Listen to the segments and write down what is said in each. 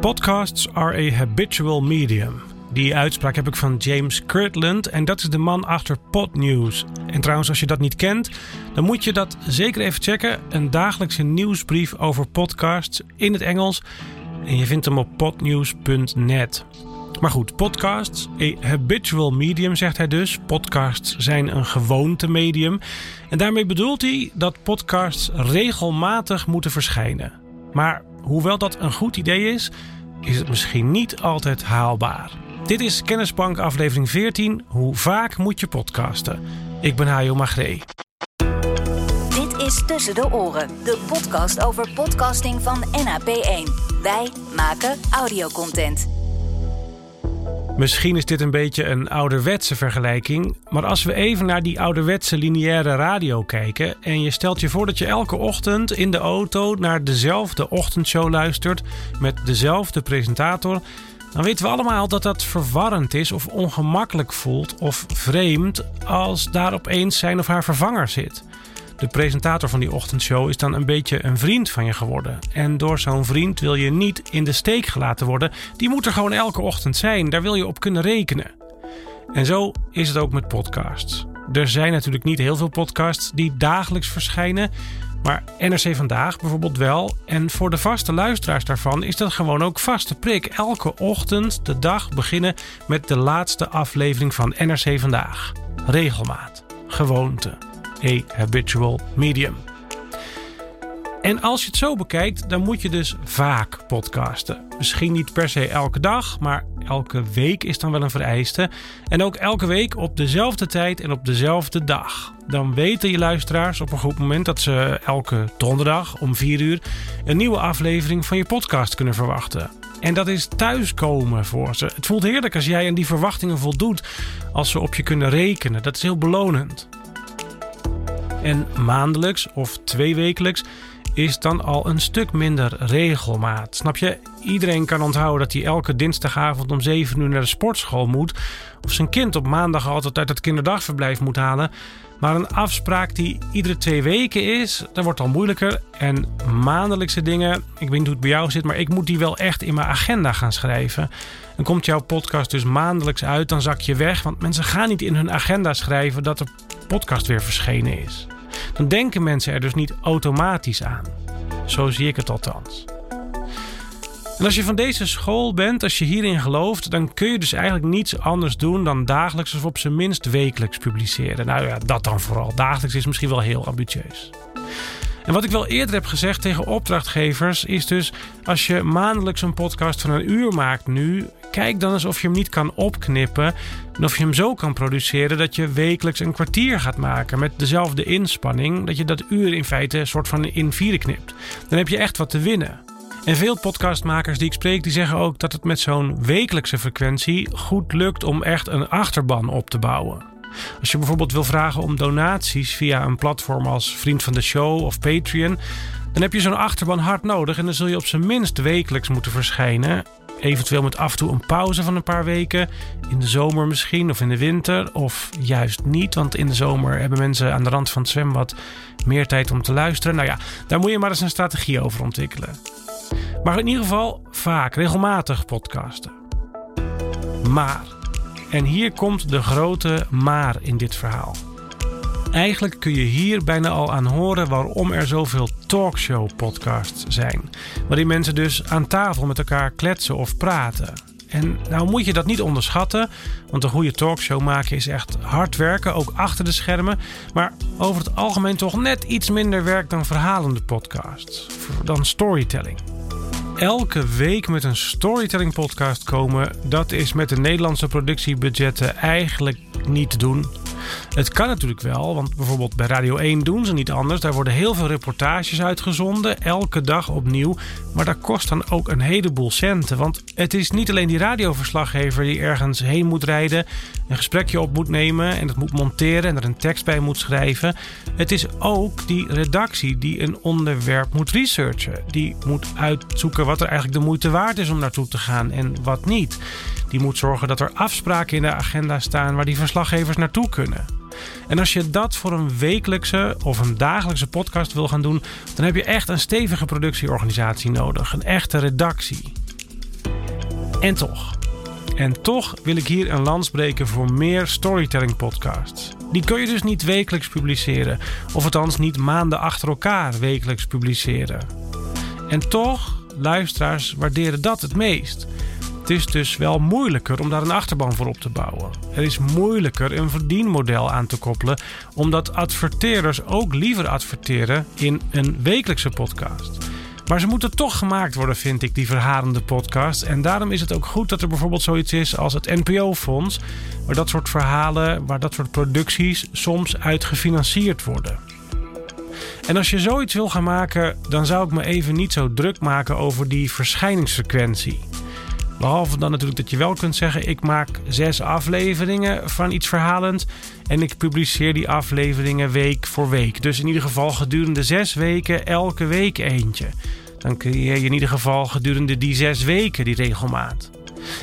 Podcasts are a habitual medium. Die uitspraak heb ik van James Kirtland en dat is de man achter Podnews. En trouwens, als je dat niet kent, dan moet je dat zeker even checken. Een dagelijkse nieuwsbrief over podcasts in het Engels. En je vindt hem op podnews.net. Maar goed, podcasts, a habitual medium, zegt hij dus. Podcasts zijn een gewoonte medium. En daarmee bedoelt hij dat podcasts regelmatig moeten verschijnen. Maar hoewel dat een goed idee is, is het misschien niet altijd haalbaar. Dit is Kennisbank aflevering 14. Hoe vaak moet je podcasten? Ik ben Hajo Magree. Dit is Tussen de Oren, de podcast over podcasting van NAP1. Wij maken audiocontent. Misschien is dit een beetje een ouderwetse vergelijking, maar als we even naar die ouderwetse lineaire radio kijken en je stelt je voor dat je elke ochtend in de auto naar dezelfde ochtendshow luistert met dezelfde presentator, dan weten we allemaal dat dat verwarrend is of ongemakkelijk voelt of vreemd als daar opeens zijn of haar vervanger zit. De presentator van die ochtendshow is dan een beetje een vriend van je geworden. En door zo'n vriend wil je niet in de steek gelaten worden. Die moet er gewoon elke ochtend zijn. Daar wil je op kunnen rekenen. En zo is het ook met podcasts. Er zijn natuurlijk niet heel veel podcasts die dagelijks verschijnen. Maar NRC Vandaag bijvoorbeeld wel. En voor de vaste luisteraars daarvan is dat gewoon ook vaste prik. Elke ochtend de dag beginnen met de laatste aflevering van NRC Vandaag. Regelmaat. Gewoonte a habitual medium. En als je het zo bekijkt, dan moet je dus vaak podcasten. Misschien niet per se elke dag, maar elke week is dan wel een vereiste. En ook elke week op dezelfde tijd en op dezelfde dag. Dan weten je luisteraars op een goed moment dat ze elke donderdag om 4 uur een nieuwe aflevering van je podcast kunnen verwachten. En dat is thuiskomen voor ze. Het voelt heerlijk als jij aan die verwachtingen voldoet, als ze op je kunnen rekenen. Dat is heel belonend. En maandelijks of tweewekelijks is dan al een stuk minder regelmaat. Snap je? Iedereen kan onthouden dat hij elke dinsdagavond om 7 uur naar de sportschool moet. Of zijn kind op maandag altijd uit het kinderdagverblijf moet halen. Maar een afspraak die iedere twee weken is, dat wordt al moeilijker. En maandelijkse dingen, ik weet niet hoe het bij jou zit, maar ik moet die wel echt in mijn agenda gaan schrijven. En komt jouw podcast dus maandelijks uit, dan zak je weg. Want mensen gaan niet in hun agenda schrijven dat de podcast weer verschenen is. Dan denken mensen er dus niet automatisch aan. Zo zie ik het althans. En als je van deze school bent, als je hierin gelooft, dan kun je dus eigenlijk niets anders doen dan dagelijks of op zijn minst wekelijks publiceren. Nou ja, dat dan vooral. Dagelijks is misschien wel heel ambitieus. En wat ik wel eerder heb gezegd tegen opdrachtgevers is dus: als je maandelijks een podcast van een uur maakt nu, kijk dan eens of je hem niet kan opknippen en of je hem zo kan produceren dat je wekelijks een kwartier gaat maken met dezelfde inspanning, dat je dat uur in feite een soort van in vieren knipt. Dan heb je echt wat te winnen. En veel podcastmakers die ik spreek, die zeggen ook dat het met zo'n wekelijkse frequentie goed lukt om echt een achterban op te bouwen. Als je bijvoorbeeld wil vragen om donaties via een platform als Vriend van de Show of Patreon, dan heb je zo'n achterban hard nodig en dan zul je op zijn minst wekelijks moeten verschijnen. Eventueel met af en toe een pauze van een paar weken. In de zomer misschien of in de winter. Of juist niet, want in de zomer hebben mensen aan de rand van het zwembad meer tijd om te luisteren. Nou ja, daar moet je maar eens een strategie over ontwikkelen. Maar in ieder geval vaak, regelmatig podcasten. Maar, en hier komt de grote maar in dit verhaal. Eigenlijk kun je hier bijna al aan horen waarom er zoveel talkshow-podcasts zijn. Waarin mensen dus aan tafel met elkaar kletsen of praten. En nou moet je dat niet onderschatten, want een goede talkshow maken is echt hard werken, ook achter de schermen. Maar over het algemeen toch net iets minder werk dan verhalende podcasts, dan storytelling elke week met een storytelling podcast komen, dat is met de Nederlandse productiebudgetten eigenlijk niet te doen. Het kan natuurlijk wel, want bijvoorbeeld bij Radio 1 doen ze niet anders. Daar worden heel veel reportages uitgezonden, elke dag opnieuw. Maar dat kost dan ook een heleboel centen. Want het is niet alleen die radioverslaggever die ergens heen moet rijden, een gesprekje op moet nemen en dat moet monteren en er een tekst bij moet schrijven. Het is ook die redactie die een onderwerp moet researchen. Die moet uitzoeken wat er eigenlijk de moeite waard is om naartoe te gaan en wat niet. Die moet zorgen dat er afspraken in de agenda staan waar die verslaggevers naartoe kunnen. En als je dat voor een wekelijkse of een dagelijkse podcast wil gaan doen, dan heb je echt een stevige productieorganisatie nodig. Een echte redactie. En toch. En toch wil ik hier een lans breken voor meer storytelling podcasts. Die kun je dus niet wekelijks publiceren, of althans niet maanden achter elkaar wekelijks publiceren. En toch, luisteraars waarderen dat het meest. Het is dus wel moeilijker om daar een achterban voor op te bouwen. Er is moeilijker een verdienmodel aan te koppelen, omdat adverteerders ook liever adverteren in een wekelijkse podcast. Maar ze moeten toch gemaakt worden, vind ik, die verhalende podcast. En daarom is het ook goed dat er bijvoorbeeld zoiets is als het NPO-fonds, waar dat soort verhalen, waar dat soort producties soms uit gefinancierd worden. En als je zoiets wil gaan maken, dan zou ik me even niet zo druk maken over die verschijningsfrequentie. Behalve dan natuurlijk dat je wel kunt zeggen: ik maak zes afleveringen van iets verhalend. En ik publiceer die afleveringen week voor week. Dus in ieder geval gedurende zes weken elke week eentje. Dan creëer je in ieder geval gedurende die zes weken die regelmaat.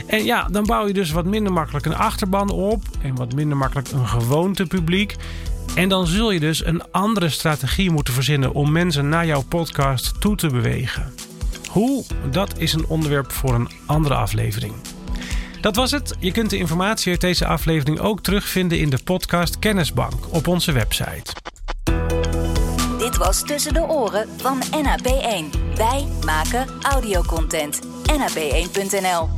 En ja, dan bouw je dus wat minder makkelijk een achterban op. En wat minder makkelijk een gewoonte publiek. En dan zul je dus een andere strategie moeten verzinnen om mensen naar jouw podcast toe te bewegen. Dat is een onderwerp voor een andere aflevering. Dat was het. Je kunt de informatie uit deze aflevering ook terugvinden in de podcast Kennisbank op onze website. Dit was Tussen de Oren van NAP1. Wij maken audiocontent. NAP1.nl